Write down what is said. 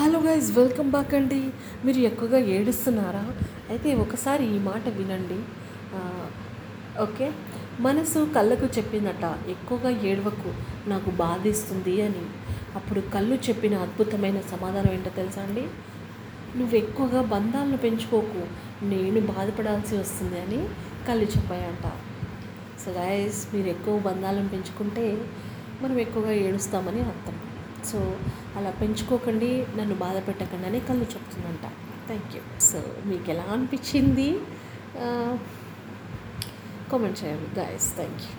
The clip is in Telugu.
హలో గైజ్ వెల్కమ్ బ్యాక్ అండి. మీరు ఎక్కువగా ఏడుస్తున్నారా? అయితే ఒకసారి ఈ మాట వినండి. ఓకే? మనసు కళ్ళకు చెప్పిందట ఎక్కువగా ఏడవకు నాకు బాధిస్తుంది అని. అప్పుడు కళ్ళు చెప్పిన అద్భుతమైన సమాధానం ఏంటో తెలుసా అండి? నువ్వు ఎక్కువగా బంధాలను పెంచుకోకు నేను బాధపడాల్సి వస్తుంది అని కళ్ళు చెప్పాయంట. సో గైస్ మీరు ఎక్కువ బంధాలను పెంచుకుంటే మనం ఎక్కువగా ఏడుస్తామని అర్థం. సో అలా పెంచుకోకండి నన్ను బాధ పెట్టకండి అనే కళ్ళు చెప్తుందంట. థ్యాంక్ యూ సో మీకు ఎలా అనిపించింది? కామెంట్ చేయండి గాయస్ థ్యాంక్ యూ